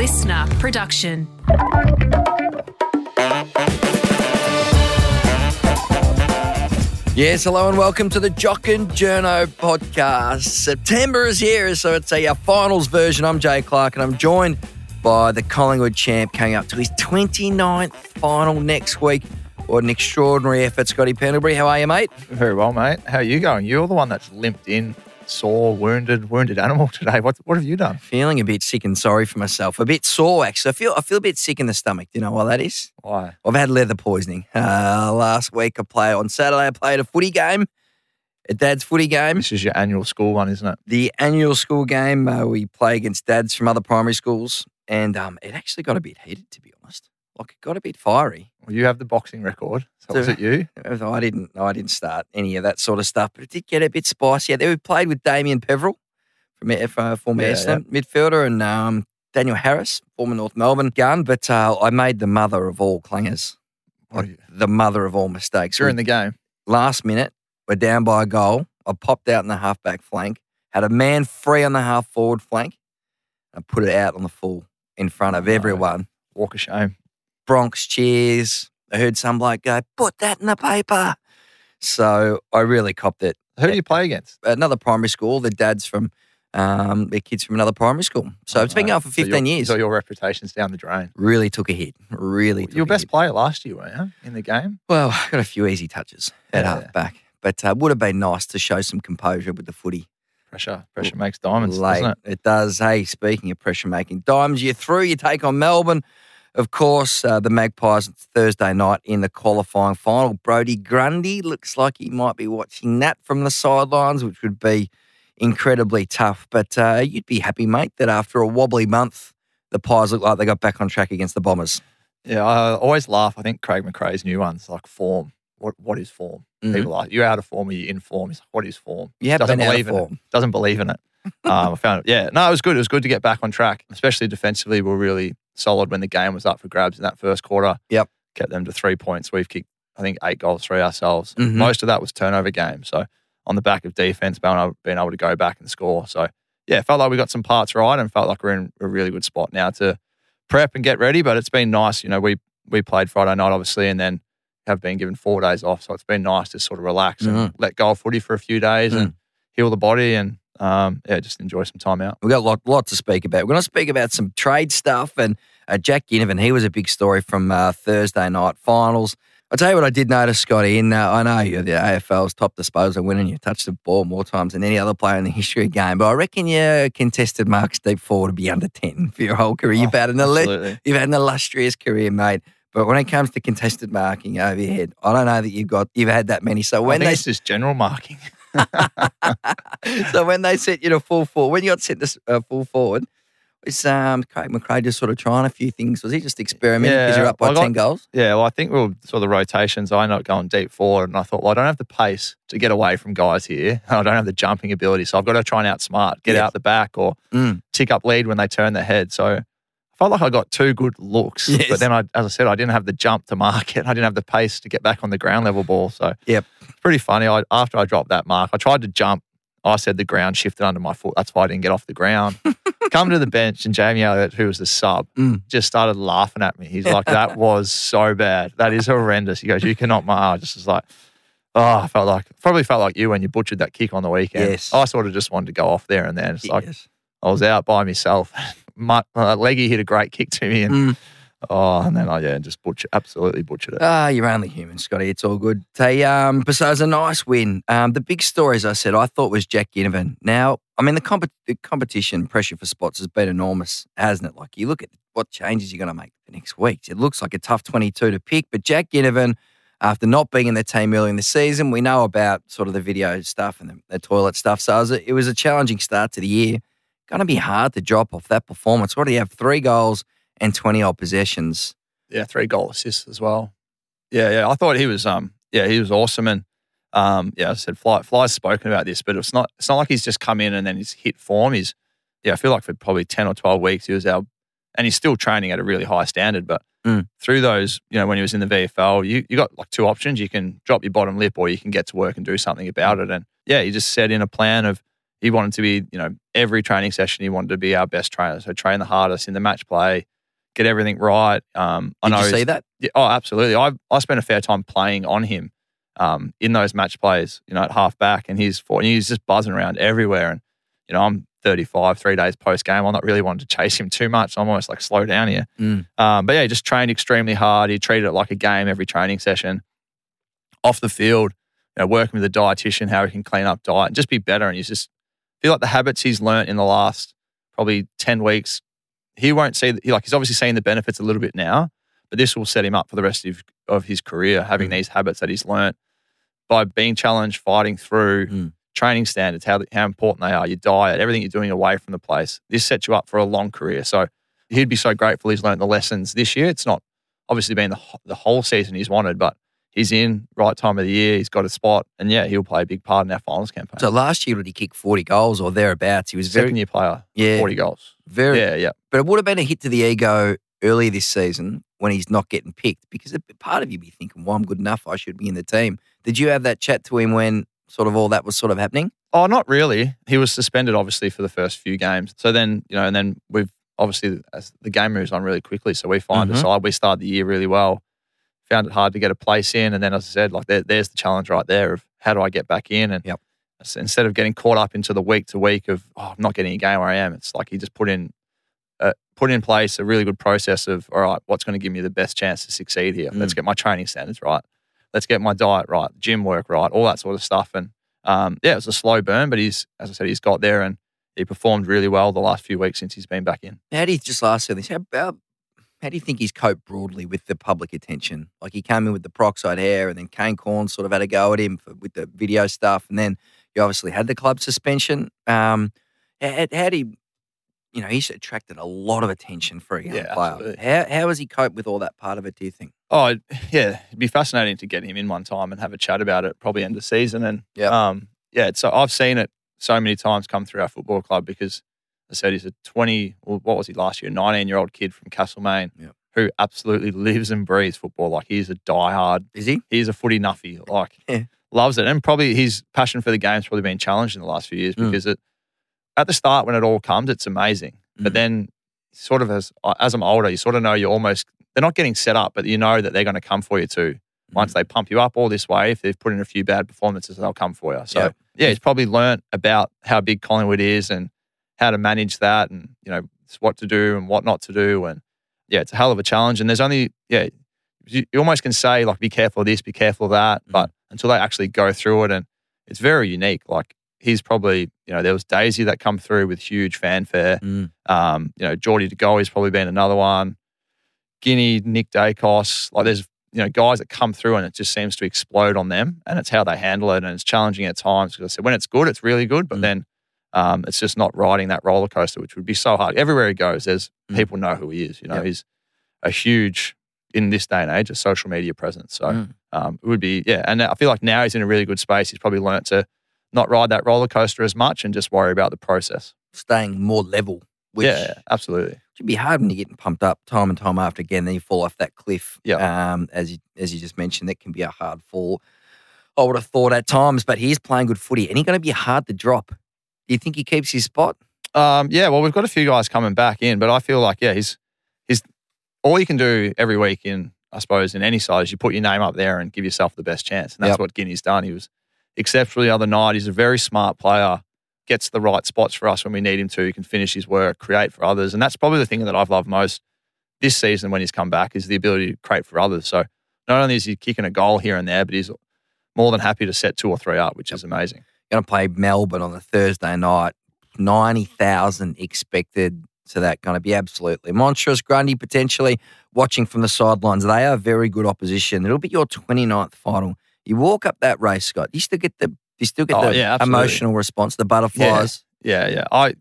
listener production. Yes, hello and welcome to the Jock and Journo podcast. September is here, so it's a, a finals version. I'm Jay Clark and I'm joined by the Collingwood champ coming up to his 29th final next week. What an extraordinary effort, Scotty Pendlebury. How are you, mate? Very well, mate. How are you going? You're the one that's limped in, sore, wounded, wounded animal today. What what have you done? Feeling a bit sick and sorry for myself. A bit sore, actually. I feel I feel a bit sick in the stomach. Do you know why that is? Why? I've had leather poisoning. Uh, last week, I played on Saturday. I played a footy game, a dad's footy game. This is your annual school one, isn't it? the annual school game. Uh, we play against dads from other primary schools, and um, it actually got a bit heated, to be honest. Like it got a bit fiery. Well, you have the boxing record. Was it you? I didn't, I didn't start any of that sort of stuff, but it did get a bit spicy. There, we played with Damien Peverill from uh, former Yeah, Essendon midfielder, and um, Daniel Harris, former North Melbourne gun. But uh, I made the mother of all clangers, What are you- the mother of all mistakes. During the game. last minute, we're down by a goal. I popped out in the halfback flank, had a man free on the half forward flank, and put it out on the full in front of everyone. Walk of shame. Bronx cheers. I heard some bloke go, put that in the paper. So I really copped it. Who do you play against? Another primary school, the dads from, um, their kids from another primary school. So it's been going for So 15 your- years. So your reputation's down the drain. really took a hit. Really took Your a best hit. player last year, weren't you, in the game? Well, got a few easy touches at Yeah. halfback, but uh, would have been nice to show some composure with the footy. Pressure. Pressure makes diamonds, late. doesn't it? It does. Hey, speaking of pressure making diamonds, you're through. You take on Melbourne. Of course, uh, the Magpies Thursday night in the qualifying final. Brodie Grundy looks like he might be watching that from the sidelines, which would be incredibly tough. But uh, you'd be happy, mate, that after a wobbly month, the Pies look like they got back on track against the Bombers. Yeah, I always laugh. I think Craig McRae's new one's like form. What What is form? Mhm. People are like, you're out of form or you're in form. He's like, what is form? Yeah, doesn't been out of believe in form. it. Doesn't believe in it. Um, I found it. Yeah, no, it was good. It was good to get back on track, especially defensively. We are really solid when the game was up for grabs in that first quarter. Yep. kept them to three points. We've kicked, I think, eight goals through ourselves. Mhm. Most of that was turnover game. So on the back of defense, being able, to go back and score. So yeah, felt like we got some parts right, and felt like we're in a really good spot now to prep and get ready. But it's been nice. You know, we we played Friday night obviously, and then have been given four days off. So it's been nice to sort of relax and Mhm. let go of footy for a few days and heal the body and um, yeah, just enjoy some time out. We've got a lot, lot to speak about. We're going to speak about some trade stuff and uh, Jack Ginnivan. He was a big story from uh, Thursday night finals. I'll tell you what I did notice, Scotty. And uh, I know you're the AFL's top disposal winner and you touched the ball more times than any other player in the history of the game. But I reckon your contested marks deep forward to be under 10 for your whole career. You've, Oh, had an absolutely. you've had an illustrious career, mate. But when it comes to contested marking over your head, I don't know that you've got you've had that many. So I when think they it's just general marking. so when they set you to full forward, when you got sent to uh, full forward, was um, Craig McRae just sort of trying a few things? Was he just experimenting because Yeah, you're up by got- 10 goals? Yeah, well, I think we were sort of the rotations. I ended up going deep forward, and I thought, well, I don't have the pace to get away from guys here. I don't have the jumping ability, so I've got to try and outsmart, get Yes. out the back, or Mm. tick up lead when they turn their head. So I felt like I got two good looks, Yes. but then, I, as I said, I didn't have the jump to mark it. I didn't have the pace to get back on the ground level ball. So Yep. It's pretty funny. I, after I dropped that mark, I tried to jump. I said the ground shifted under my foot. That's why I didn't get off the ground. Come to the bench, and Jamie Elliott, who was the sub, Mm. just started laughing at me. He's like, "That was so bad. That is horrendous." He goes, "You cannot mark." I just was like, "Oh, I felt like probably felt like you when you butchered that kick on the weekend." Yes. I sort of just wanted to go off there and then. It's like I was out by myself. My uh, leggy hit a great kick to me, and Mm. Oh, and then I yeah, just butcher, absolutely butchered it. Ah, you're only human, Scotty. It's all good. Hey, um, but so a nice win. Um, the big story, as I said, I thought was Jack Ginnivan. Now, I mean, the, comp- the competition pressure for spots has been enormous, hasn't it? Like, you look at what changes you're going to make for next week. It looks like a tough 22 to pick, but Jack Ginnivan, after not being in the team early in the season, we know about sort of the video stuff and the, the toilet stuff. So it was, a, it was a challenging start to the year. Going to be hard to drop off that performance. What do you have? Three goals and 20 odd possessions. Yeah, three goal assists as well. Yeah, yeah. I thought he was um yeah, he was awesome and um yeah, I said Fly Fly's spoken about this, but it's not it's not like he's just come in and then he's hit form. He's yeah, I feel like for probably ten or twelve weeks he was our and he's still training at a really high standard. But Mm. through those, you know, when he was in the VFL, you you got like two options. You can drop your bottom lip or you can get to work and do something about it. And yeah, he just set in a plan of he wanted to be, you know, every training session he wanted to be our best trainer. So train the hardest in the match play, get everything right. Um, I Did know you see that? yeah, oh, absolutely. I I spent a fair time playing on him um, in those match plays, you know, at half back, and he's for, and he's just buzzing around everywhere. And you know, I'm 35, three days post game. I'm not really wanting to chase him too much. I'm almost like slow down here. Mm. Um, but yeah, he just trained extremely hard. He treated it like a game every training session. Off the field, you know, working with a dietitian, how he can clean up diet and just be better. And he's just feel like the habits he's learnt in the last probably 10 weeks, he won't see, he, like he's obviously seeing the benefits a little bit now, but this will set him up for the rest of, of his career, having Mm. these habits that he's learnt by being challenged, fighting through Mm. training standards, how, how important they are, your diet, everything you're doing away from the place. This sets you up for a long career. So he'd be so grateful he's learnt the lessons this year. It's not obviously been the, the whole season he's wanted, but he's in right time of the year. He's got a spot, and yeah, he'll play a big part in our finals campaign. So last year, did he kick 40 goals or thereabouts? He was very, Second year player, yeah, 40 goals. Very, Yeah, yeah. But it would have been a hit to the ego earlier this season when he's not getting picked because part of you be thinking, well, I'm good enough. I should be in the team. Did you have that chat to him when sort of all that was sort of happening? Oh, not really. He was suspended, obviously, for the first few games. So then, you know, and then we've obviously, as the game moves on really quickly, so we find Mhm. a side. We start the year really well, found it hard to get a place in. And then, as I said, like there, there's the challenge right there of how do I get back in? And Yep. So instead of getting caught up into the week to week of, oh, I'm not getting a game where I am, it's like he just put in, uh, put in place a really good process of, all right, what's going to give me the best chance to succeed here? Let's Mm. get my training standards right. Let's get my diet right, gym work right, all that sort of stuff. And um, yeah, it was a slow burn, but he's, as I said, he's got there and he performed really well the last few weeks since he's been back in. How do you just last this? How, how, how do you think he's coped broadly with the public attention? Like he came in with the peroxide hair, and then Kane Cornes sort of had a go at him for, with the video stuff, and then you obviously had the club suspension. Um, how, how do you, you know, he's attracted a lot of attention for a young Yeah, player. absolutely. How how has he coped with all that part of it? Do you think? Oh, yeah, it'd be fascinating to get him in one time and have a chat about it, probably end of season. And Yep. um, yeah, so I've seen it so many times come through our football club because I said he's a 20, well, what was he last year, 19 year old kid from Castlemaine Yep. who absolutely lives and breathes football. Like he's a diehard Is he? he's a footy nuffy. Like Yeah. Loves it, and probably his passion for the game's probably been challenged in the last few years Mm. because it at the start when it all comes, it's amazing, but Mm. then sort of as as I'm older, you sort of know you're almost they're not getting set up, but you know that they're going to come for you too. Mm. Once they pump you up all this way, if they've put in a few bad performances, they'll come for you. So Yep. yeah, he's probably learnt about how big Collingwood is and how to manage that, and you know what to do and what not to do, and yeah, it's a hell of a challenge. And there's only yeah, you, you almost can say like, be careful of this, be careful of that, Mm. but until they actually go through it, and it's very unique. Like he's probably you know there was Daisy that come through with huge fanfare. Mm. Um, you know Geordie De Goey has probably been another one. Ginni, Nick Daicos, like there's you know guys that come through and it just seems to explode on them, and it's how they handle it, and it's challenging at times. Because I said when it's good, it's really good, but Mm. then um, it's just not riding that roller coaster, which would be so hard. Everywhere he goes, there's Mm. people know who he is. You know, Yep. he's a huge in this day and age a social media presence. So Mm. Um, it would be yeah, and I feel like now he's in a really good space. He's probably learnt to not ride that roller coaster as much and just worry about the process. Staying more level. Which yeah, absolutely. should be hard when you're getting pumped up time and time after again. Then you fall off that cliff. Yeah. Um, as you as you just mentioned, that can be a hard fall. I would have thought at times, but he's playing good footy, and he's going to be hard to drop. Do you think he keeps his spot? Um, yeah, well, we've got a few guys coming back in, but I feel like yeah, he's he's all you can do every week in I suppose in any size, you put your name up there and give yourself the best chance, and that's Yep. what Ginni's done. He was exceptional the other night. He's a very smart player, gets the right spots for us when we need him to. He can finish his work, create for others, and that's probably the thing that I've loved most this season when he's come back is the ability to create for others. So not only is he kicking a goal here and there, but he's more than happy to set two or three up, which is amazing. Going to play Melbourne on the Thursday night. Ninety thousand expected. So that going to be absolutely monstrous. Grundy potentially watching from the sidelines. They are very good opposition. It'll be your 29th final. You walk up that race, Scott. You still get the you still get Oh, the yeah, emotional response, the butterflies. Yeah, yeah. I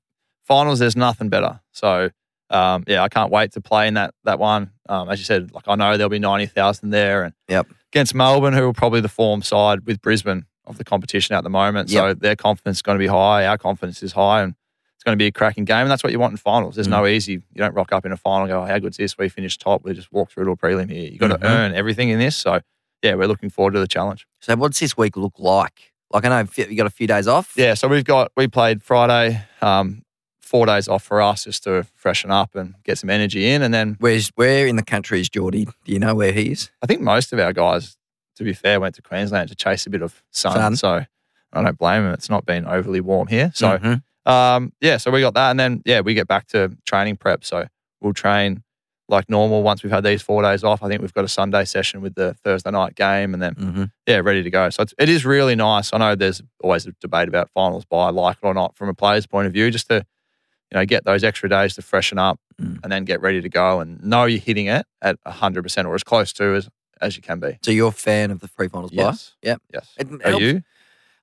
finals. There's nothing better. So um, yeah, I can't wait to play in that that one. Um, as you said, like I know there'll be ninety thousand there, and Yep. against Melbourne, who are probably the form side with Brisbane of the competition at the moment. So their confidence is going to be high. Our confidence is high, and it's going to be a cracking game. And that's what you want in finals. There's Mm. no easy. You don't rock up in a final and go, oh, "How good's this? We finished top. We just walk through to a prelim here." You got Mhm. to earn everything in this. So yeah, we're looking forward to the challenge. So what's this week look like Like I know you got a few days off. Yeah, so we've got we played Friday, um, four days off for us just to freshen up and get some energy in, and then Where's where in the country is Geordie? Do you know where he is? I think most of our guys, to be fair, went to Queensland to chase a bit of sun. Sun. So I don't blame them. It's not been overly warm here. So Mhm. Um, yeah, so we got that, and then yeah, we get back to training prep. So we'll train like normal once we've had these four days off. I think we've got a Sunday session with the Thursday night game, and then Mhm. yeah, ready to go. So it's, it is really nice. I know there's always a debate about finals by like it or not from a player's point of view, just to you know get those extra days to freshen up Mm. and then get ready to go and know you're hitting it at hundred percent or as close to as as you can be. So you're a fan of the free finals? Yes. Yep. Yes. It Are helps. you?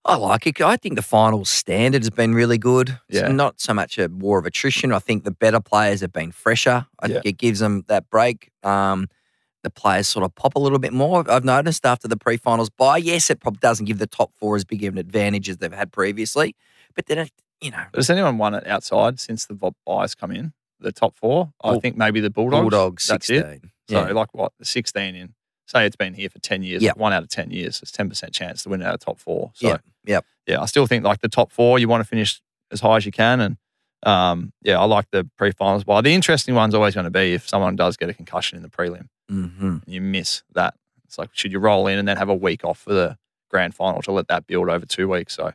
I like it. I think the finals standard has been really good. It's Yeah. not so much a war of attrition. I think the better players have been fresher. I think it gives them that break. Um, the players sort of pop a little bit more. I've noticed after the pre-finals bye. Yes, it probably doesn't give the top four as big of an advantage as they've had previously, but then it, you know, Has anyone won it outside since the byes come in? The top four? I think maybe the Bulldogs. Bulldogs That's sixteen. it. So Yeah. like what the sixteen in. Say it's been here for ten years. Yep. like one out of ten years. It's ten percent chance to win out of top four. So yeah, yep. yeah, I still think like the top four, you want to finish as high as you can. And um, yeah, I like the pre-finals. But the interesting one's always going to be if someone does get a concussion in the prelim hmm you miss that. It's like should you roll in and then have a week off for the grand final to let that build over two weeks? So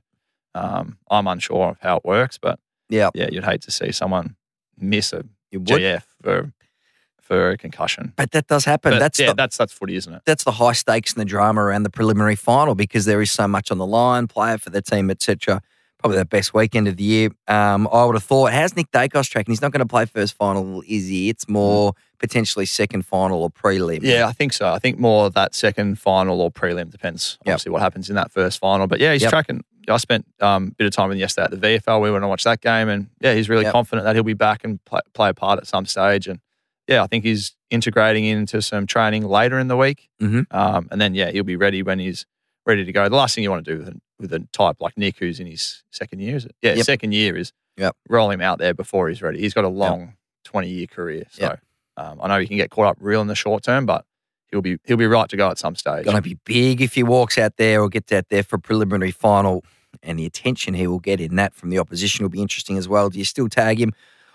um, I'm unsure of how it works, but Yeah, yeah, you'd hate to see someone miss a you would. GF for for a concussion. But that does happen. But that's yeah, the, that's that's footy, isn't it? that's the high stakes and the drama around the preliminary final because there is so much on the line, player for the team, etc. Probably the best weekend of the year. Um, I would have thought. How's Nick Daicos tracking? He's not going to play first final, is he? It's more potentially second final or prelim. Yeah, I think so. I think more that second final or prelim depends. Yep. Obviously, what happens in that first final. But yeah, he's Yep. tracking. I spent um, a bit of time with him yesterday at the VFL. We went and watched that game, and yeah, he's really Yep. confident that he'll be back and play, play a part at some stage. And yeah, I think he's integrating into some training later in the week. Mhm. Um, and then yeah, he'll be ready when he's ready to go. The last thing you want to do with a, with a type like Nick, who's in his second year, is it? Yeah, Yep. second year is Yep. roll him out there before he's ready. He's got a long twenty year career, so Yep. um, I know he can get caught up real in the short term, but he'll be he'll be right to go at some stage. Going to be big if he walks out there or gets out there for a preliminary final, and the attention he will get in that from the opposition will be interesting as well. Do you still tag him?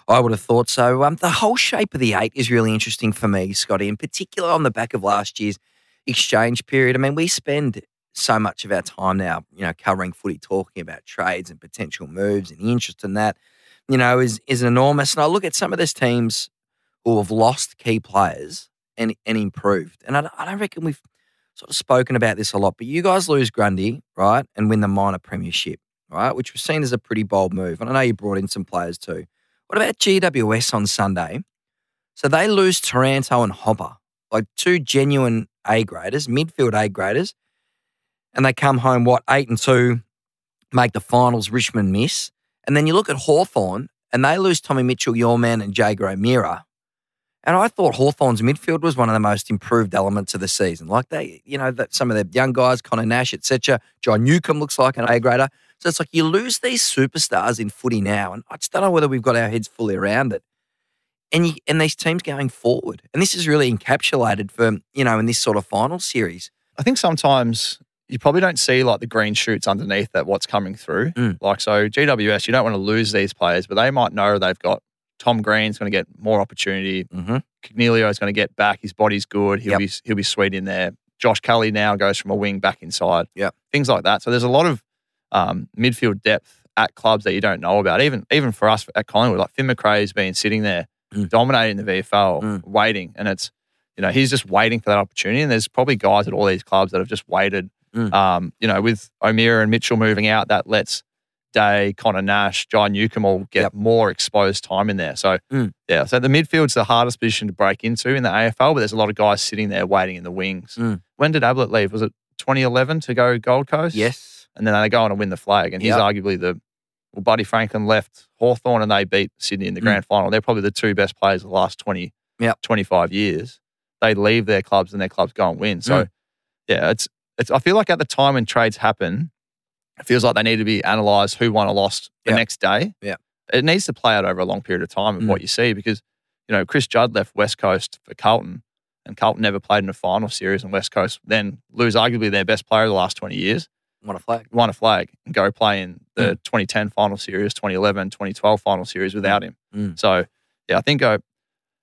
I would have thought so. Um, the whole shape of the eight is really interesting for me, Scotty, in particular on the back of last year's exchange period. I mean, we spend so much of our time now, you know, covering footy, talking about trades and potential moves, and the interest in that, you know, is is enormous. And I look at some of these teams who have lost key players and and improved, and I, I don't reckon we've sort of spoken about this a lot, but you guys lose Grundy, right, and win the minor premiership, right, which was seen as a pretty bold move. And I know you brought in some players too. What about GWS on Sunday? So they lose Taranto and Hopper, like two genuine A graders, midfield A graders, and they come home what eight and two, make the finals. Richmond miss, and then you look at Hawthorn and they lose Tommy Mitchell, your man, and Jaeger O'Meara. And I thought Hawthorn's midfield was one of the most improved elements of the season. Like they, you know, that some of the young guys, Connor Nash, etc. John Newcombe looks like an A grader. So it's like you lose these superstars in footy now, and I just don't know whether we've got our heads fully around it. And you, and these teams going forward, and this is really encapsulated for you know in this sort of final series. I think sometimes you probably don't see like the green shoots underneath that what's coming through. Mm. Like so, GWS, you don't want to lose these players, but they might know they've got Tom Green's going to get more opportunity. Mm-hmm. Coniglio is going to get back. His body's good. He'll Yep. be he'll be sweet in there. Josh Kelly now goes from a wing back inside. Yeah, things like that. So there's a lot of um, midfield depth at clubs that you don't know about. Even even for us at Collingwood, like Finn Macrae's been sitting there Mm. dominating the VFL, Mm. waiting, and it's you know he's just waiting for that opportunity. And there's probably guys at all these clubs that have just waited. Mm. Um, you know, with O'Meara and Mitchell moving out, that lets Day, Connor Nash, John Newcombe all get Yep. more exposed time in there. So Mm. yeah, so the midfield's the hardest position to break into in the AFL, but there's a lot of guys sitting there waiting in the wings. Mm. When did Ablett leave? Was it 2011 to go Gold Coast? Yes. And then they go on and win the flag. And he's Yep. arguably the well, Buddy Franklin left Hawthorn and they beat Sydney in the Mm. grand final. They're probably the two best players of the last 20, Yep. 25 years. They leave their clubs and their clubs go and win. So Mm. yeah, it's it's I feel like at the time when trades happen, it feels like they need to be analysed who won or lost the Yep. next day. Yep. It needs to play out over a long period of time of Mm. what you see because, you know, Chris Judd left West Coast for Carlton and Carlton never played in a final series and West Coast then lose arguably their best player of the last 20 years. Want a flag? won a flag and go play in the Mm. 2010 final series, 2011, 2012 final series without him. Mm. So yeah, I think go.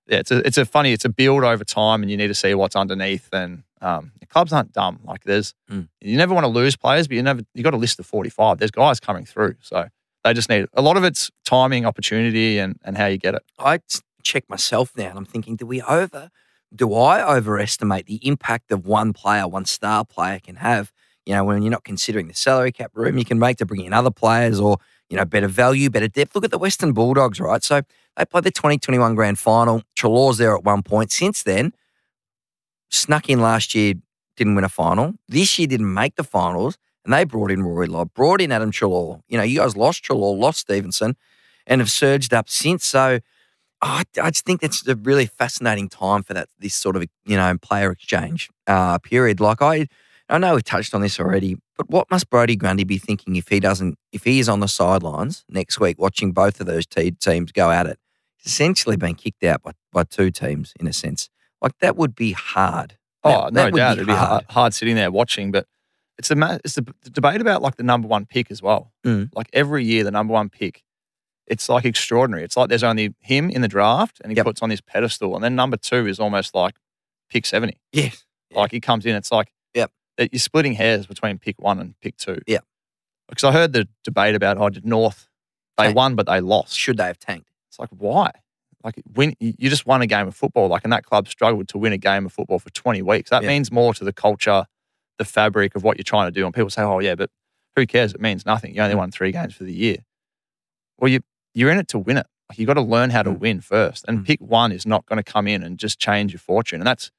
Yeah, it's a it's a funny it's a build over time, and you need to see what's underneath. And um, clubs aren't dumb. Like there's Mm. you never want to lose players, but you never you got a list of 45. There's guys coming through, so they just need a lot of it's timing, opportunity, and and how you get it. I check myself now and I'm thinking, do we over, do I overestimate the impact of one player, one star player can have? You know, when you're not considering the salary cap room you can make to bring in other players or, you know, better value, better depth. Look at the Western Bulldogs, right? So they played the 2021 grand final. Treloar's there at one point. Since then, snuck in last year, didn't win a final. This year didn't make the finals. And they brought in Rory Lobb, brought in Adam Treloar. You know, you guys lost Treloar, lost Stephenson, and have surged up since. So I, I just think that's a really fascinating time for that this sort of you know player exchange uh, period. Like I, I know we touched on this already, but what must Brodie Grundy be thinking if he doesn't, if he is on the sidelines next week watching both of those te- teams go at it? He's essentially been kicked out by, by two teams in a sense. Like that would be hard. Oh, That- no that doubt. be It'd be hard, hard sitting there watching, but it's the ma- it's the, the debate about like the number one pick as well. Mm. Like every year, the number one pick, it's like extraordinary. It's like there's only him in the draft, and he Yep. puts on this pedestal, and then number two is almost like pick seventy. Yes. Yeah. Like he comes in, it's like. That you're splitting hairs between pick one and pick two. Yeah. Because I heard the debate about oh, did North they Tank. won but they lost. Should they have tanked? It's like why? Like win, you just won a game of football. Like, and that club struggled to win a game of football for 20 weeks. That Yeah. means more to the culture, the fabric of what you're trying to do. And people say, "Oh, yeah, but who cares? It means nothing. You only won three games for the year." Well, you you're in it to win it. Like, you got to learn how to Mm. win first. And Mm. pick one is not going to come in and just change your fortune. And that's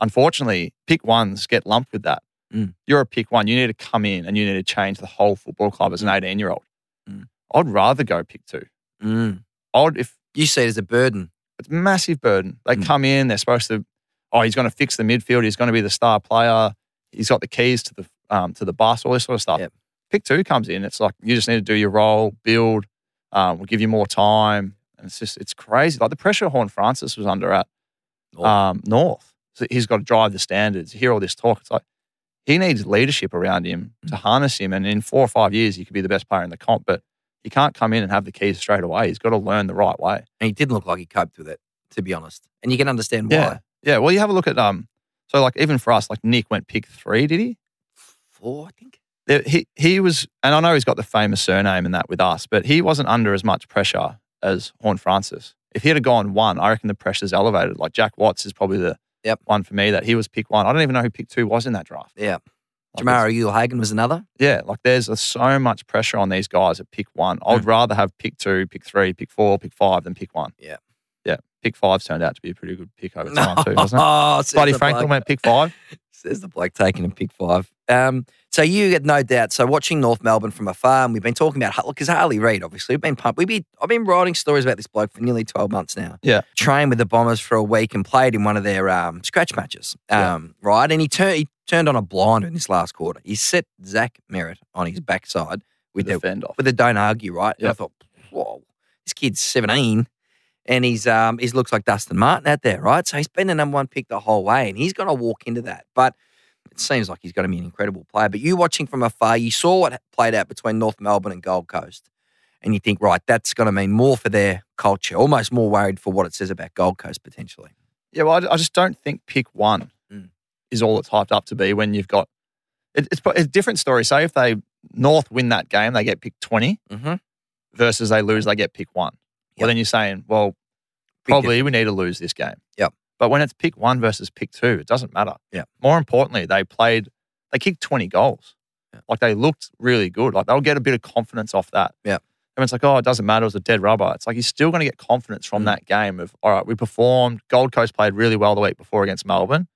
unfortunately, pick ones get lumped with that. Mm. You're a pick one. You need to come in and you need to change the whole football club as an 18 year old. Mm. I'd rather go pick two. Mm. I'd if You see it as a burden. it's a massive burden. They Mm. come in, they're supposed to, oh, he's going to fix the midfield. He's going to be the star player. He's got the keys to the um, to the bus, all this sort of stuff. Yep. Pick two comes in. It's like you just need to do your role, build. Um, we'll give you more time, and it's just it's crazy. Like the pressure Horne-Francis was under at North. um, North. So he's got to drive the standards. You hear all this talk. It's like he needs leadership around him to harness him, and in four or five years, he could be the best player in the comp. But he can't come in and have the keys straight away. He's got to learn the right way. and he didn't look like he coped with it, to be honest. And you can understand why. Yeah. Yeah. Well, you have a look at um. So like even for us, like Nick went pick three, did he? Four, I think. There- He he was, and I know he's got the famous surname and that with us, but he wasn't under as much pressure as Horne-Francis. If he had gone one, I reckon the pressure's elevated. Like Jack Watts is probably the Yep. one for me that he was pick one. I don't even know who pick two was in that draft. Yeah. Like, Jamarra Ugle-Hagan was another. Yeah, like there's a, so much pressure on these guys at pick one. I would hmm. rather have pick two, pick three, pick four, pick five than pick one. Yeah. Yeah. Pick five's turned out to be a pretty good pick over time too, hasn't it? Oh, Buddy Franklin bloke- went pick five. Says the bloke taking a pick five. Um, so you get no doubt. So watching North Melbourne from afar, and we've been talking about because Harley Reid, obviously, we've been pumped. We've been I've been writing stories about this bloke for nearly twelve months now. Yeah. trained with the Bombers for a week and played in one of their um, scratch matches. Yeah. Um, right, and he turned he turned on a blind in this last quarter. He set Zach Merrett on his backside with With the off. with the don't argue, right? And I thought, whoa, this kid's 17 and he's um he looks like Dustin Martin out there, right? So he's been the number one pick the whole way and he's gonna walk into that. But it seems like he's gonna be an incredible player. But you watching from afar, you saw what played out between North Melbourne and Gold Coast. And you think, right, that's gonna mean more for their culture, almost more worried for what it says about Gold Coast potentially. Yeah, well, I, I just don't think pick one Mm. is all it's hyped up to be when you've got. It, it's, it's a different story. Say if they North win that game, they get pick 20 Mm-hmm. versus they lose, they get pick one. Yep. Well, then you're saying, well, probably we need to lose this game. Yep. But when it's pick one versus pick two, it doesn't matter. Yeah. More importantly, they played, they kicked 20 goals. Yep. Like they looked really good. Like they'll get a bit of confidence off that. Yeah. And it's like, oh, it doesn't matter. It was a dead rubber. It's like you're still going to get confidence from Mm. that game of, all right, we performed. Gold Coast played really well the week before against Melbourne.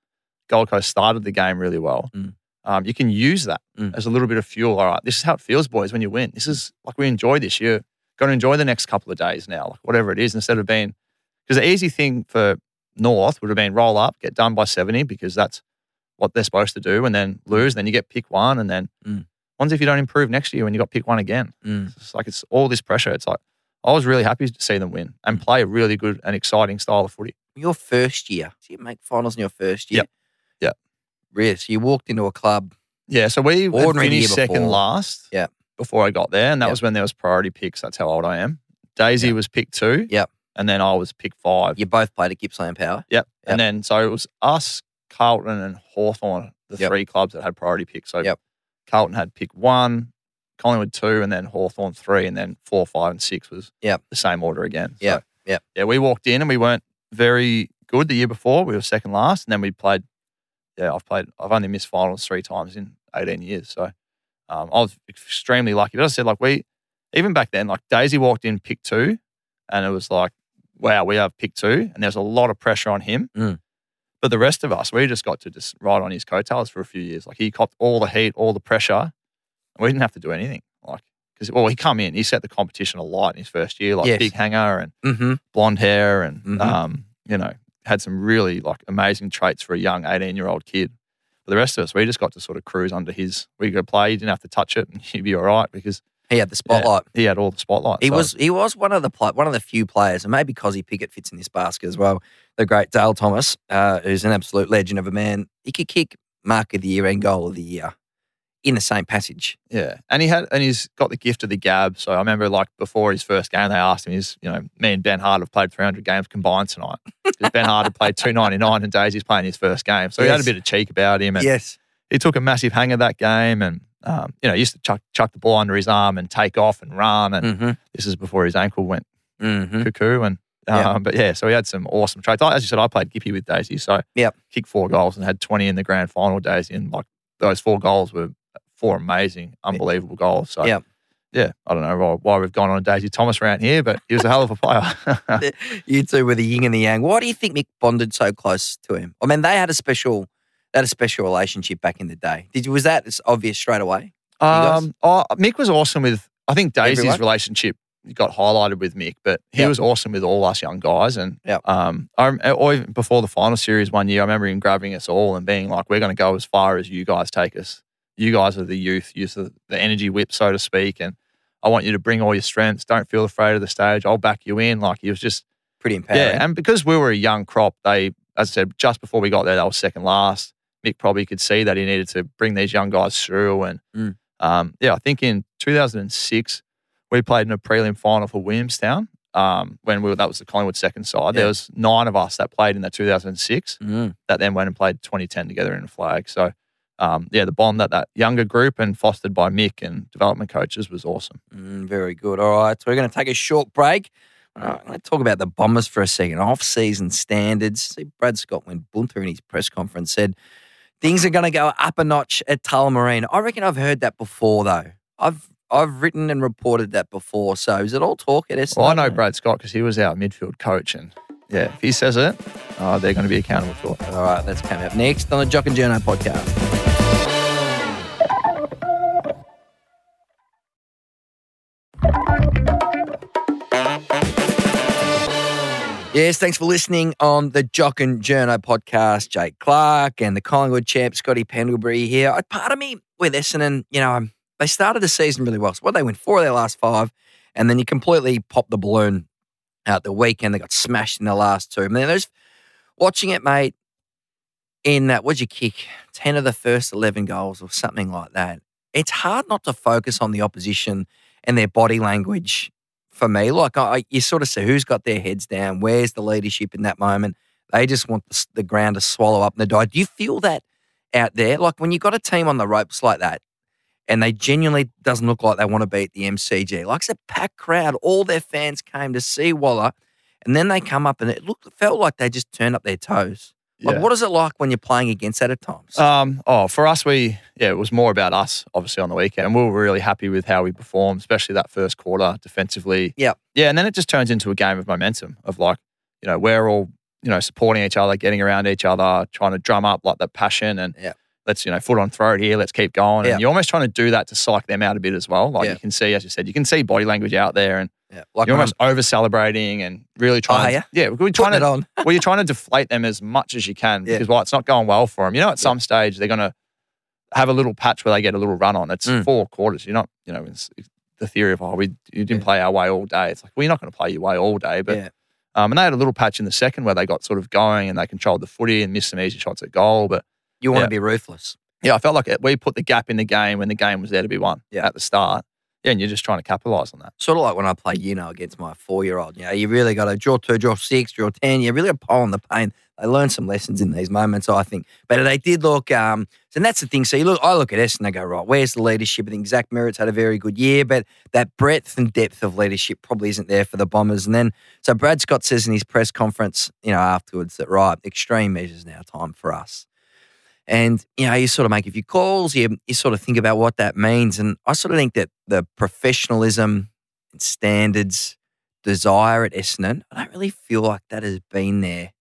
Gold Coast started the game really well. Mm. Um, you can use that Mm. as a little bit of fuel. All right, this is how it feels, boys, when you win. This is like we enjoy this. You're going to enjoy the next couple of days now, like whatever it is, instead of being, because the easy thing for North would have been roll up, get done by 70, because that's what they're supposed to do, and then lose. Then you get pick one, and then Mm. one's if you don't improve next year when you got pick one again. Mm. It's like it's all this pressure. It's like, I was really happy to see them win and play a really good and exciting style of footy. Your first year, so you make finals in your first year. Yeah, yeah. Really? So you walked into a club Yeah, so we finished second last. Yeah. Before I got there, and that Yep. was when there was priority picks. That's how old I am. Daisy Yep. was pick two. Yep. And then I was pick five. You both played at Gippsland Power. Yep. Yep. And then so it was us, Carlton, and Hawthorn, the Yep. three clubs that had priority picks. So Yep. Carlton had pick one, Collingwood two, and then Hawthorn three, and then four, five, and six was Yep. the same order again. So, Yep. Yep. Yeah, we walked in and we weren't very good the year before. We were second last, and then we played. Yeah, I've played. I've only missed finals three times in eighteen years. So um, I was extremely lucky. But I said, like we, even back then, like Daisy walked in pick two, and it was like, wow, we have pick two, and there's a lot of pressure on him. Mm. But the rest of us, we just got to just ride on his coattails for a few years. Like he copped all the heat, all the pressure, and we didn't have to do anything. Like because well, he come in, he set the competition alight in his first year, like Yes. big hanger and Mm-hmm. blonde hair, and Mhm. um, you know, had some really like amazing traits for a young eighteen year old kid. But the rest of us, we just got to sort of cruise under his. We could play, you didn't have to touch it, and you'd be all right because He had the spotlight. he had all the spotlight. He So, was he was one of the one of the few players, and maybe Kozzie Pickett fits in this basket as well. The great Dale Thomas, uh, who's an absolute legend of a man. He could kick mark of the year and goal of the year in the same passage. Yeah, and he had, and he's got the gift of the gab. So I remember, like before his first game, they asked him, "Is you know, me and Ben Hart have played 300 games combined tonight." ben Hart had played 299, and Daisy's playing his first game, so he had a bit of cheek about him, and Yes. he took a massive hang of that game, and um, you know, he used to chuck chuck the ball under his arm and take off and run, and Mm-hmm. this is before his ankle went Mm-hmm. cuckoo, and. Um, Yeah. But yeah, so he had some awesome traits. As you said, I played Gippy with Daisy, so Yep. kicked four goals and had 20 in the grand final, Daisy, and like those four goals were four amazing, unbelievable goals. So Yep. yeah, I don't know why, why we've gone on a Daisy Thomas round here, but he was a hell of a player. You two were the yin and the yang. Why do you think Mick bonded so close to him? I mean, they had a special they had a special relationship back in the day. Did you was that obvious straight away? um, oh, Mick was awesome with. I think Daisy's Everyone? relationship got highlighted with Mick, but he Yep. was awesome with all us young guys. And Yep. um, I, rem- or even before the final series one year, I remember him grabbing us all and being like, "We're going to go as far as you guys take us. You guys are the youth, you're the, the energy whip, so to speak, and I want you to bring all your strengths. Don't feel afraid of the stage. I'll back you in." Like he was just Pretty empowering. yeah, and because we were a young crop, they, as I said, just before we got there, they were second last. Mick probably could see that he needed to bring these young guys through, and Mm. um, yeah, I think in 2006 we played in a prelim final for Williamstown. Um, when we were, that was the Collingwood second side, Yeah. there was nine of us that played in that 2006 Mm. that then went and played 2010 together in a flag. So um, yeah, the bond that that younger group and fostered by Mick and development coaches was awesome. Mm, very good. All right. So we're going to take a short break. Right, let's talk about the Bombers for a second. Off season standards. See, Brad Scott, when Bunter in his press conference said things are going to go up a notch at Tullamarine. I reckon I've heard that before, though. I've I've written and reported that before. So is it all talk at Essendon? Well, I know Brad Scott because he was our midfield coach, and yeah, if he says it, uh, they're going to be accountable for it. All right, that's coming up next on the Jock and Journo podcast. Yes, thanks for listening on the Jock and Journo podcast. Jay Clark and the Collingwood champ, Scotty Pendlebury here. Part of me with Essendon, you know, they started the season really well. So what they win four of their last five, and then you completely pop the balloon out the weekend. They got smashed in the last two. I mean, there's watching it, mate. In that, what'd you kick? Ten of the first eleven goals, or something like that. It's hard not to focus on the opposition and their body language for me. Like I, you sort of see who's got their heads down, where's the leadership in that moment. They just want the, the ground to swallow up and die. Do you feel that out there? Like when you got a team on the ropes like that, and they genuinely doesn't look like they want to beat the MCG. Like it's a packed crowd. All their fans came to see Waller, and then they come up and it looked felt like they just turned up their toes. Like Yeah. what is it like when you're playing against that at times? Um, oh, for us, we yeah, it was more about us, obviously on the weekend, and we were really happy with how we performed, especially that first quarter defensively. Yep. yeah, and then it just turns into a game of momentum of like, you know, we're all you know supporting each other, getting around each other, trying to drum up like that passion and let's you know foot on throat here, let's keep going, and you're almost trying to do that to psych them out a bit as well. Like Yeah. you can see, as you said, you can see body language out there, and yeah, like you're almost over celebrating and really trying. are to, ya? yeah, we're trying putting to it on. well, you're trying to deflate them as much as you can Yeah. because well, it's not going well for them. You know, at some stage they're going to have a little patch where they get a little run on. It's Mm. four quarters. You're not, you know, the theory of oh, we you didn't Yeah. play our way all day. It's like well, you're not going to play your way all day, but yeah, um, and they had a little patch in the second where they got sort of going and they controlled the footy and missed some easy shots at goal. But you want yeah. to be ruthless. yeah, I felt like it, we put the gap in the game when the game was there to be won Yeah. at the start. Yeah, and you're just trying to capitalize on that. Sort of like when I play, you know, against my four year old. You know, you really got to draw two, draw six, draw 10. You really got to pull on the pain. They learn some lessons in these moments, I think. But they did look, um, and that's the thing. So you look, I look at Essendon, I go, right, where's the leadership? I think Zach Merrett's had a very good year, but that breadth and depth of leadership probably isn't there for the Bombers. And then, so Brad Scott says in his press conference, you know, afterwards that, right, extreme measures now time for us. And, you know, you sort of make a few calls, you, you sort of think about what that means. And I sort of think that the professionalism and standards, desire at Essendon, I don't really feel like that has been there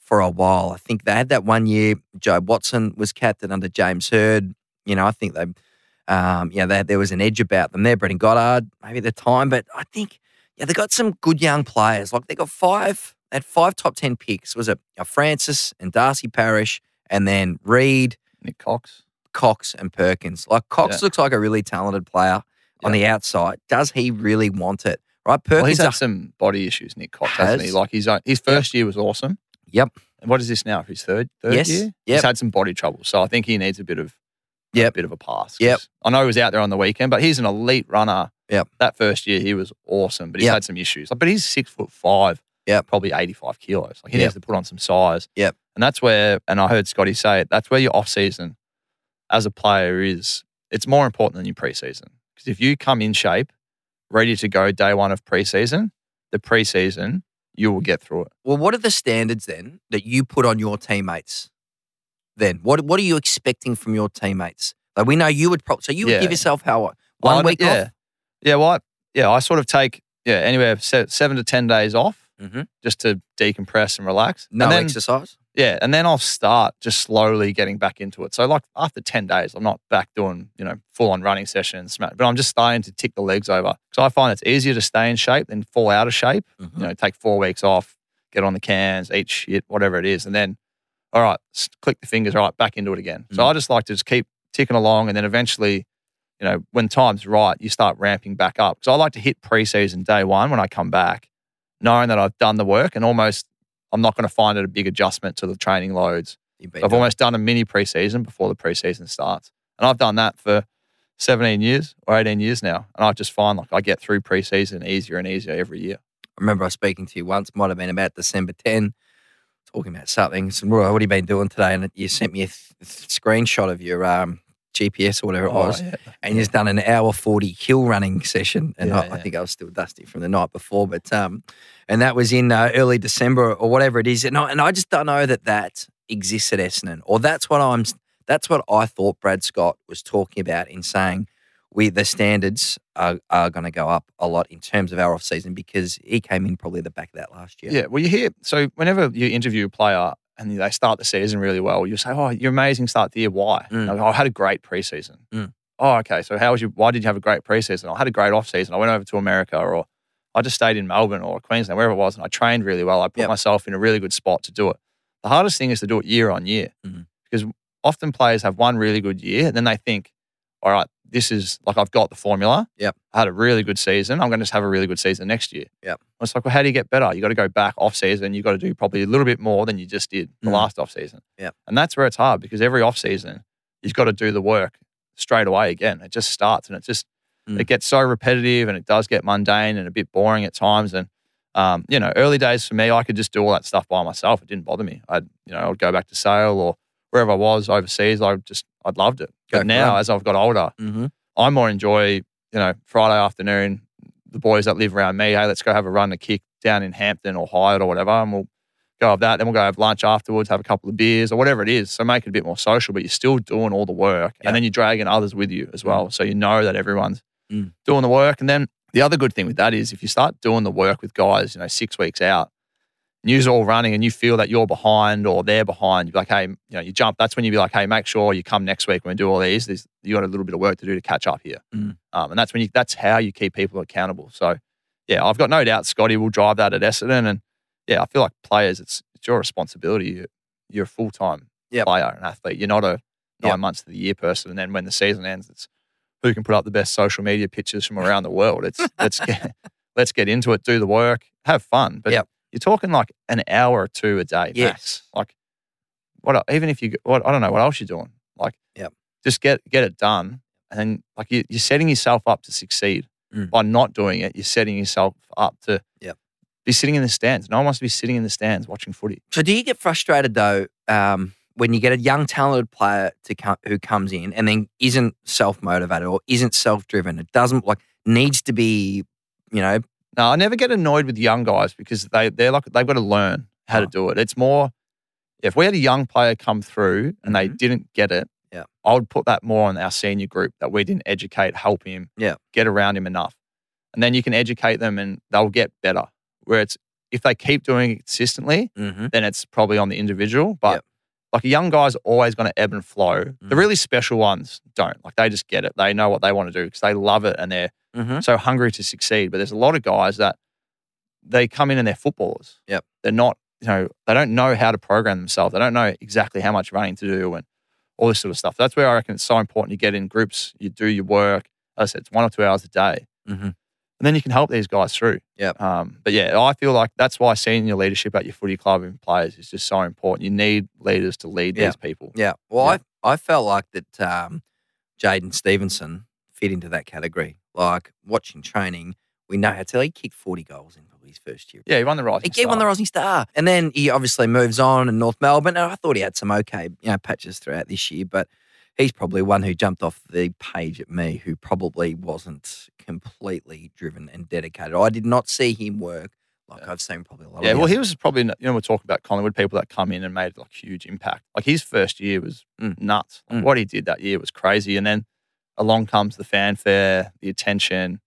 for a while. I think they had that one year, Jobe Watson was captain under James Hird. You know, I think they, um, yeah, they, there was an edge about them there. Brendan Goddard, maybe at the time, but I think, yeah, they got some good young players. Like they got five, they had five top 10 picks. Was it Francis and Darcy Parish and then Reed, Nik Cox. Cox and Perkins. Like Cox Yeah. looks like a really talented player on the outside. Does he really want it? Right? Well, he's had a- some body issues, Nick Cox, hasn't he? Like his own, his first year was awesome. Yep. And what is this now? His third third Yes. year? Yep. He's had some body trouble. So I think he needs a bit of a bit of a pass. Yep. I know he was out there on the weekend, but he's an elite runner. Yep. That first year he was awesome, but he's Yep. had some issues. But he's six foot five. Yep. Probably eighty five kilos. Like he Yep. needs to put on some size. Yep. And that's where and I heard Scotty say it, that's where your off season as a player is it's more important than your preseason. Because if you come in shape, ready to go day one of preseason, the preseason, you will get through it. Well, what are the standards then that you put on your teammates? Then what what are you expecting from your teammates? Like we know you would probably so you would Yeah. give yourself how what, one Oh, week yeah. off. Yeah, well, I, yeah, I sort of take yeah anywhere seven to ten days off Mhm. just to decompress and relax. No and then, exercise. Yeah, and then I'll start just slowly getting back into it. So like after ten days, I'm not back doing you know full on running sessions, but I'm just starting to tick the legs over. So I find it's easier to stay in shape than fall out of shape. Mhm. You know, take four weeks off, get on the cans, eat shit, whatever it is, and then all right, click the fingers, all right, back into it again. So Mm. I just like to just keep ticking along, and then eventually you know, when time's right, you start ramping back up. Because I like to hit preseason day one when I come back, knowing that I've done the work and almost I'm not going to find it a big adjustment to the training loads. I've almost done a mini preseason before the preseason starts. And I've done that for 17 years or 18 years now. And I just find like I get through preseason easier and easier every year. I remember I was speaking to you once, might have been about December 10, talking about something. I said, Roy, what have you been doing today? And you sent me a th- th- screenshot of your um, GPS or whatever it was. Oh, yeah. And you've done an hour 40 hill running session. And Yeah, I, I think I was still dusty from the night before. But, um, and that was in uh, early December or whatever it is. And I, and I just don't know that that exists at Essendon or that's what I'm, that's what I thought Brad Scott was talking about in saying we, the standards are, are going to go up a lot in terms of our off season because he came in probably the back of that last year. Yeah. Well, you hear, so whenever you interview a player and they start the season really well, you say, Oh, you're amazing start the year. Why? Mm. Like, "Oh, I had a great preseason. Mm. Oh, okay. So how was you, why did you have a great preseason? I had a great off season. I went over to America or I just stayed in Melbourne or Queensland, wherever it was, and I trained really well. I put Yep. myself in a really good spot to do it. The hardest thing is to do it year on year Mhm. because often players have one really good year and then they think, all right, this is like I've got the formula. Yep. I had a really good season. I'm going to just have a really good season next year. Yep. It's like, well, how do you get better? You got to go back off season. You got to do probably a little bit more than you just did the Mm. last off season. Yep. And that's where it's hard because every off season, you've got to do the work straight away again. It just starts and it just Mm. it gets so repetitive and it does get mundane and a bit boring at times. And um, you know, early days for me, I could just do all that stuff by myself. It didn't bother me. I'd you know, I'd go back to Sale or wherever I was overseas. I just I loved it. Go But now, as I've got older, Mm-hmm. I more enjoy, you know, Friday afternoon, the boys that live around me, hey, let's go have a run, a kick down in Hampton or Highett or whatever, and we'll go have that. Then we'll go have lunch afterwards, have a couple of beers or whatever it is. So make it a bit more social, but you're still doing all the work. Yeah. And then you're dragging others with you as well. So you know that everyone's Mm. doing the work. And then the other good thing with that is if you start doing the work with guys, you know, six weeks out, you're all running and you feel that you're behind or they're behind, you're like, hey, you know, you jump. That's when you be like, hey, make sure you come next week when we do all these. There's, you got a little bit of work to do to catch up here. Mm. Um, and that's when you, that's how you keep people accountable. So, yeah, I've got no doubt Scotty will drive that at Essendon. And yeah, I feel like players, it's, it's your responsibility. You're, you're a full time Yep. player and athlete. You're not a nine Yep. months of the year person. And then when the season ends, it's who can put up the best social media pictures from around the world. It's let's get let's get into it, do the work, have fun. But Yep. You're talking like an hour or two a day Yes. max. Like what? Even if you what I don't know what else you're doing. Like, Yep. just get get it done, and then like you, you're setting yourself up to succeed Mm. by not doing it. You're setting yourself up to Yep. be sitting in the stands. No one wants to be sitting in the stands watching footy. So do you get frustrated though um, when you get a young talented player to come, who comes in and then isn't self motivated or isn't self driven? It doesn't like needs to be, you know, No, I never get annoyed with young guys because they they're like they've got to learn how to Oh. do it. It's more if we had a young player come through and they Mhm. didn't get it, Yeah. I would put that more on our senior group that we didn't educate, help him, Yeah. get around him enough. And then you can educate them and they'll get better. Where it's if they keep doing it consistently, mm-hmm. then it's probably on the individual. But like a young guy's always going to ebb and flow. The Mm. really special ones don't. Like they just get it. They know what they want to do because they love it and they're Mm-hmm. so hungry to succeed. But there's a lot of guys that they come in and they're footballers. Yep. They're not, you know, they don't know how to program themselves. They don't know exactly how much running to do and all this sort of stuff. That's where I reckon it's so important. You get in groups, you do your work. As I said, it's one or two hours a day. Mm-hmm. And then you can help these guys through. Yep. Um, but yeah, I feel like that's why senior leadership at your footy club and players is just so important. You need leaders to lead Yeah. these people. Yeah. Well, Yeah. I I felt like that um, Jaiden Stephenson fit into that category. Like watching training, we know how to. He kicked forty goals in probably his first year. Yeah, he won the rising Star. He won the Rising Star, and then he obviously moves on in North Melbourne. And I thought he had some okay, you know, patches throughout this year, but he's probably one who jumped off the page at me, who probably wasn't completely driven and dedicated. I did not see him work like I've seen probably a lot. Yeah, well, he was probably, you know, we're talking about Collingwood people that come in and made like huge impact. Like his first year was Mm. nuts. Like Mm. What he did that year was crazy. And then along comes the fanfare, the attention.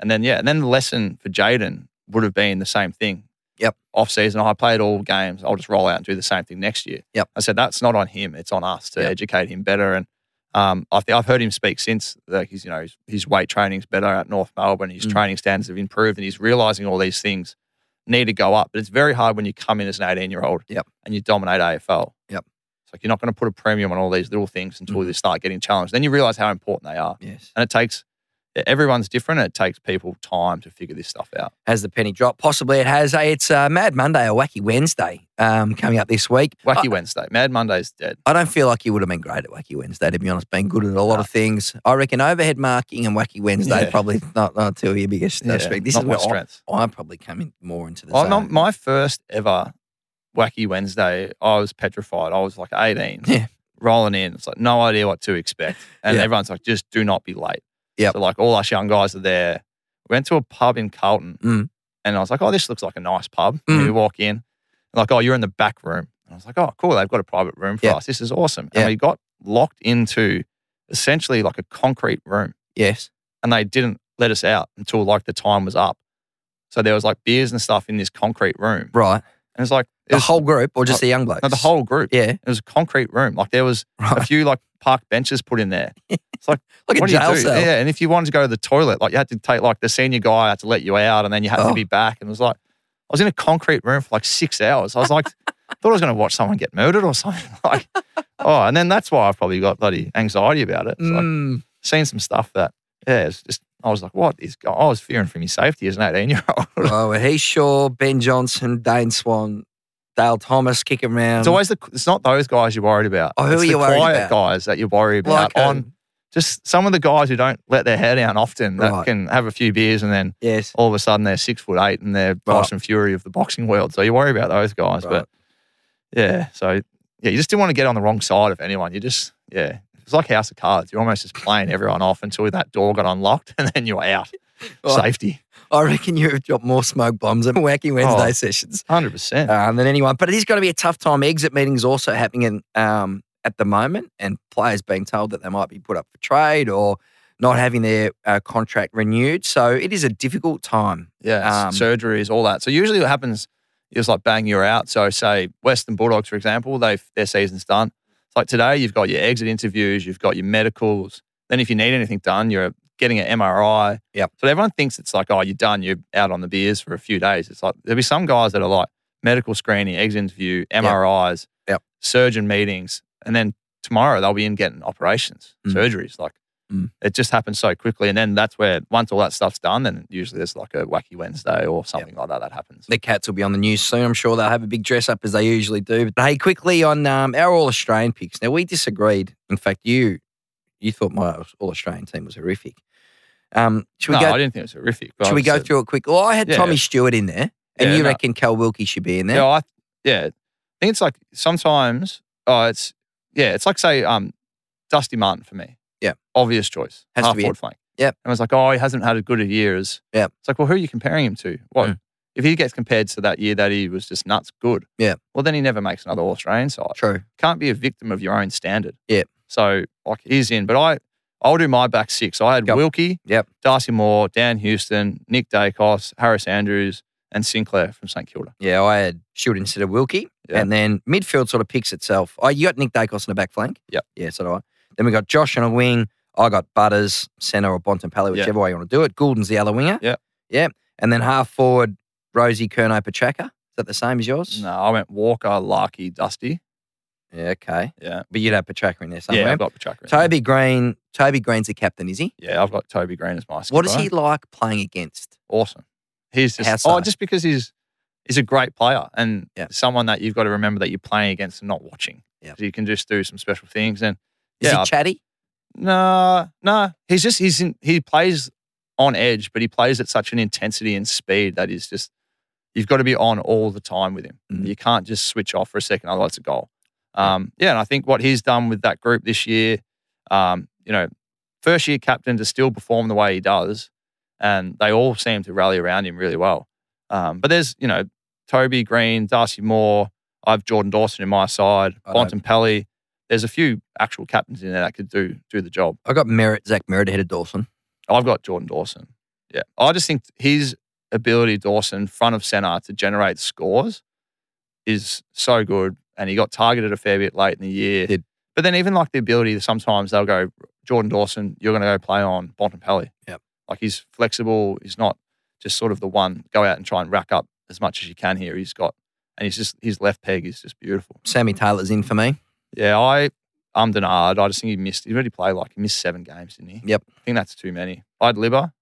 And then, yeah, and then the lesson for Jaiden would have been the same thing. Yep. Off season, I played all games. I'll just roll out and do the same thing next year. Yep. I said, that's not on him. It's on us to Yep. educate him better. And um, I I've heard him speak since like he's, you know, his, his weight training's better at North Melbourne. His Mm. training standards have improved and he's realizing all these things need to go up. But it's very hard when you come in as an 18 year old Yep. and you dominate AFL. Yep. Like you're not going to put a premium on all these little things until Mhm. they start getting challenged. Then you realize how important they are. yes. And it takes, everyone's different. And it takes people time to figure this stuff out. Has the penny dropped? Possibly it has. Hey, it's uh, Mad Monday or Wacky Wednesday um, coming up this week. Wacky Wednesday. Mad Monday's dead. I don't feel like you would have been great at Wacky Wednesday, to be honest. Been good at a lot No. of things. I reckon overhead marking and Wacky Wednesday Yeah. probably not, not two of your biggest Yeah, strengths. This not is where I. I'm probably coming more into the Well, zone. my, my first ever Wacky Wednesday, I was petrified. I was like 18. Yeah. Rolling in. It's like no idea what to expect. And Yeah. everyone's like, just do not be late. Yeah. So like all us young guys are there. We went to a pub in Carlton Mm. and I was like, oh, this looks like a nice pub. Mm. We walk in. Like, oh, you're in the back room. And I was like, oh, cool. They've got a private room for Yeah. us. This is awesome. Yeah. And we got locked into essentially like a concrete room yes. and they didn't let us out until like the time was up. So there was like beers and stuff in this concrete room. Right. And it's like The was- whole group or just the young blokes? no, the whole group. Yeah. It was a concrete room. Like there was a few like park benches put in there. It's like Like a what do you jail do? cell. Yeah, and if you wanted to go to the toilet, like you had to take like the senior guy had to let you out, and then you had Oh. to be back. And it was like I was in a concrete room for like six hours. I was like, I thought I was going to watch someone get murdered or something. Like, oh, and then that's why I've probably got bloody anxiety about it. It's like Mm. seen some stuff that yeah, it's just I was like, what is? I was fearing for my safety as an eighteen year old. oh, well, he's Shaw, Ben Johnson, Dane Swan, Dale Thomas kicking around. It's always the it's not those guys you're worried about. Oh, who it's are the you worried quiet about? guys that you're worried about like uh, on just some of the guys who don't let their hair down often that Right. can have a few beers and then yes. all of a sudden they're six foot eight and they're Right. Tyson Fury of the boxing world. So you worry about those guys. Right. But yeah, so yeah, you just didn't want to get on the wrong side of anyone. You just yeah. It's like House of Cards. You're almost just playing everyone off until that door got unlocked and then you're out. Right. Safety. I reckon you've dropped more smoke bombs at Wacky Wednesday Oh. sessions. Hundred percent. um, than anyone. But it is going to be a tough time. Exit meetings also happening in, um, at the moment, and players being told that they might be put up for trade or not having their uh, contract renewed. So it is a difficult time. Yeah, Um, surgeries, all that. So usually what happens is like bang, you're out. So say Western Bulldogs, for example, they their season's done. It's like today you've got your exit interviews, you've got your medicals. Then if you need anything done, you're getting an MRI. Yep. So everyone thinks it's like, oh, you're done. You're out on the beers for a few days. It's like there'll be some guys that are like medical screening, exit interview, MRIs, Yep. surgeon meetings, and then tomorrow they'll be in getting operations, Mm. surgeries. Like Mm. It just happens so quickly, and then that's where once all that stuff's done, then usually there's like a wacky Wednesday or something like that that happens. The Cats will be on the news soon. I'm sure they'll have a big dress up as they usually do. But hey, quickly on um, our All Australian picks. Now we disagreed. In fact, you you thought my All Australian team was horrific. Um, should we no, go? I didn't think it was horrific. Should I we go said- through it quick? Well, I had Yeah. Tommy Stewart in there, and Yeah, you no. reckon Cal Wilkie should be in there. Yeah, I, yeah. I think it's like sometimes. Oh, it's yeah. It's like say um, Dusty Martin for me. Yeah. obvious choice. Has to half be forward flank. Yep. and it's like, oh, he hasn't had as good a year as. Yep. It's like, well, who are you comparing him to? What Mm. if he gets compared to that year that he was just nuts good? Yeah. Well, then he never makes another All Australian side. True. Can't be a victim of your own standard. Yep. So like he's in, but I I'll do my back six. I had Go. Wilkie. Yep. Darcy Moore, Dan Houston, Nick Daicos, Harris Andrews, and Sinclair from St Kilda. Yeah, I had Stewart instead of Wilkie, Yeah. and then midfield sort of picks itself. Oh, you got Nick Daicos in the back flank. Yep. Yeah, so do I. Then we got Josh on a wing. I got Butters, centre or Bontempelli, Yeah. whichever way you want to do it. Gulden's the other winger. Yep. Yeah. And then half forward, Rosie Kerno Petracca. Is that the same as yours? No, I went Walker, Larkey, Dusty. Yeah, okay. Yeah. But you'd have Petracca in there somewhere. Yeah, I've got Petracca. Toby Greene. Toby Greene's the captain, is he? Yeah, I've got Toby Greene as my skipper. What is he like playing against? Awesome. He's just so? oh, just because he's he's a great player and Yeah. someone that you've got to remember that you're playing against and not watching. Yeah. 'Cause You can just do some special things and Is yeah, he chatty? no, no. He's just he's in, he plays on edge, but he plays at such an intensity and speed that is just you've got to be on all the time with him. Mhm. You can't just switch off for a second, otherwise it's a goal. Um, yeah, and I think what he's done with that group this year, um, you know, first year captain to still perform the way he does, and they all seem to rally around him really well. Um, but there's, you know, Toby Greene, Darcy Moore, I have Jordan Dawson in my side. Bontempelli. There's a few actual captains in there that could do do the job. I got Merrett, Zach Merrett ahead of Dawson. I've got Jordan Dawson. Yeah. I just think his ability, Dawson, front of center to generate scores is so good. And he got targeted a fair bit late in the year. Did. But then even like the ability, sometimes they'll go, Jordan Dawson, you're going to go play on Bontempelli. Yep. Like he's flexible. He's not just sort of the one, go out and try and rack up as much as you can here. He's got, and he's just, his left peg is just beautiful. Sammy Taylor's in for me. Yeah, I, I'm denied. I just think he missed, he already played like, he missed seven games, didn't he? Yep. I think that's too many. I'd Libber.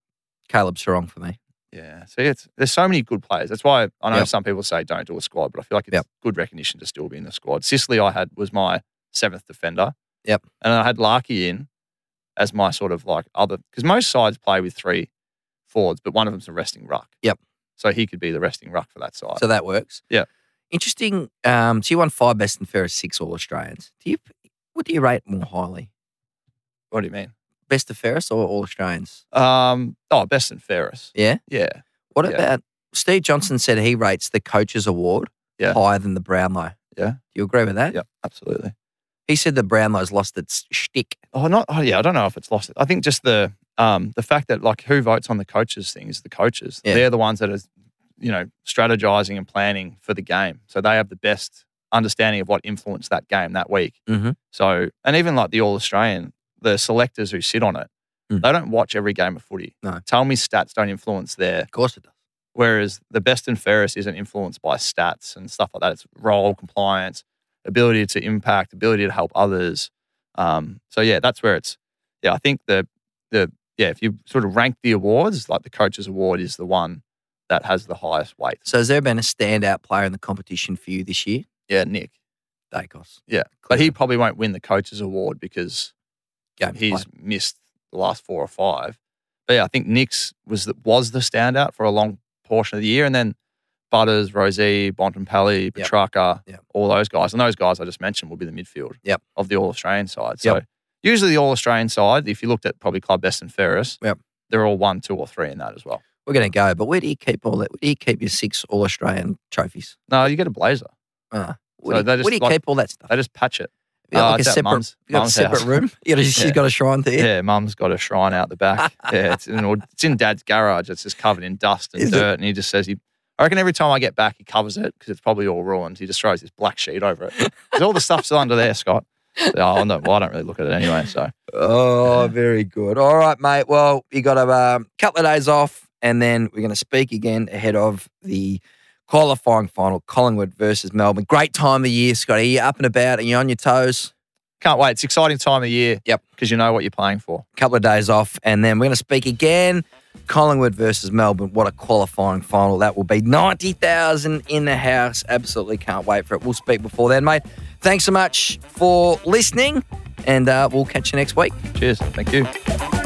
Caleb Serong for me. Yeah. See, it's there's so many good players. That's why I know Yep. some people say don't do a squad, but I feel like it's Yep. good recognition to still be in the squad. Sicily, I had was my seventh defender. Yep. And I had Larkey in as my sort of like other because most sides play with three forwards, but one of them's a resting ruck. Yep. So he could be the resting ruck for that side. So that works. Yeah. Interesting. Um, so you won five best and fairest, six All Australians. Do you what do you rate more highly? what do you mean? Best and fairest or All Australians? Um. Oh, best and fairest. Yeah. Yeah. What Yeah. about Steve Johnson said he rates the coaches award Yeah. higher than the Brownlow. Yeah. Do you agree with that? Yeah. Absolutely. He said the Brownlow's lost its shtick. Oh, not. Oh, yeah. I don't know if it's lost. I think just the um the fact that like who votes on the coaches thing is the coaches. Yeah. They're the ones that are, you know, strategizing and planning for the game. So they have the best understanding of what influenced that game that week. Mhm. So and even like the All Australian, the selectors who sit on it, Mm. they don't watch every game of footy. No. Tell me stats don't influence their. Of course it does. Whereas the best and fairest isn't influenced by stats and stuff like that. It's role compliance, ability to impact, ability to help others. Um, so yeah, that's where it's. Yeah, I think the the yeah, if you sort of rank the awards, like the coaches award is the one that has the highest weight. So has there been a standout player in the competition for you this year? Yeah, Nick. Daicos. Yeah, but he probably won't win the coaches award because Game he's missed the last four or five. But yeah, I think Nick's was the, was the standout for a long portion of the year, and then Butters, Rosie, Bontempelli, Yep. Petracca, Yep. all those guys, and those guys I just mentioned will be the midfield Yep. of the All Australian side. So Yep. usually the All Australian side, if you looked at probably club best and fairest, Yep. they're all one, two, or three in that as well. We're going to go, but where do you keep all that? Where do you keep your six All Australian trophies? No, you get a blazer. Uh, So where, do they you, just where do you like- keep all that stuff? They just patch it. You got Uh, like a separate, mum's- you got a separate house. room. You got, she's Yeah. got a shrine there. Yeah, mum's got a shrine out the back. yeah, it's in, it's in dad's garage. It's just covered in dust and Is it? dirt. And he just says he, I reckon every time I get back, he covers it because it's probably all ruined. He just throws this black sheet over it. 'Cause all the stuff's still under there, Scott. Oh, no, well, I don't really look at it anyway. So Oh, very good. All right, mate. Well, you got a um, couple of days off, and then we're going to speak again ahead of the qualifying final, Collingwood versus Melbourne. Great time of year, Scotty. Are you up and about? Are you're on your toes? can't wait. It's exciting time of year. Yep. Because you know what you're playing for. A couple of days off, and then we're going to speak again. Collingwood versus Melbourne. What a qualifying final that will be. 90,000 in the house. Absolutely can't wait for it. We'll speak before then, mate. Thanks so much for listening, and uh, we'll catch you next week. Cheers. Thank you.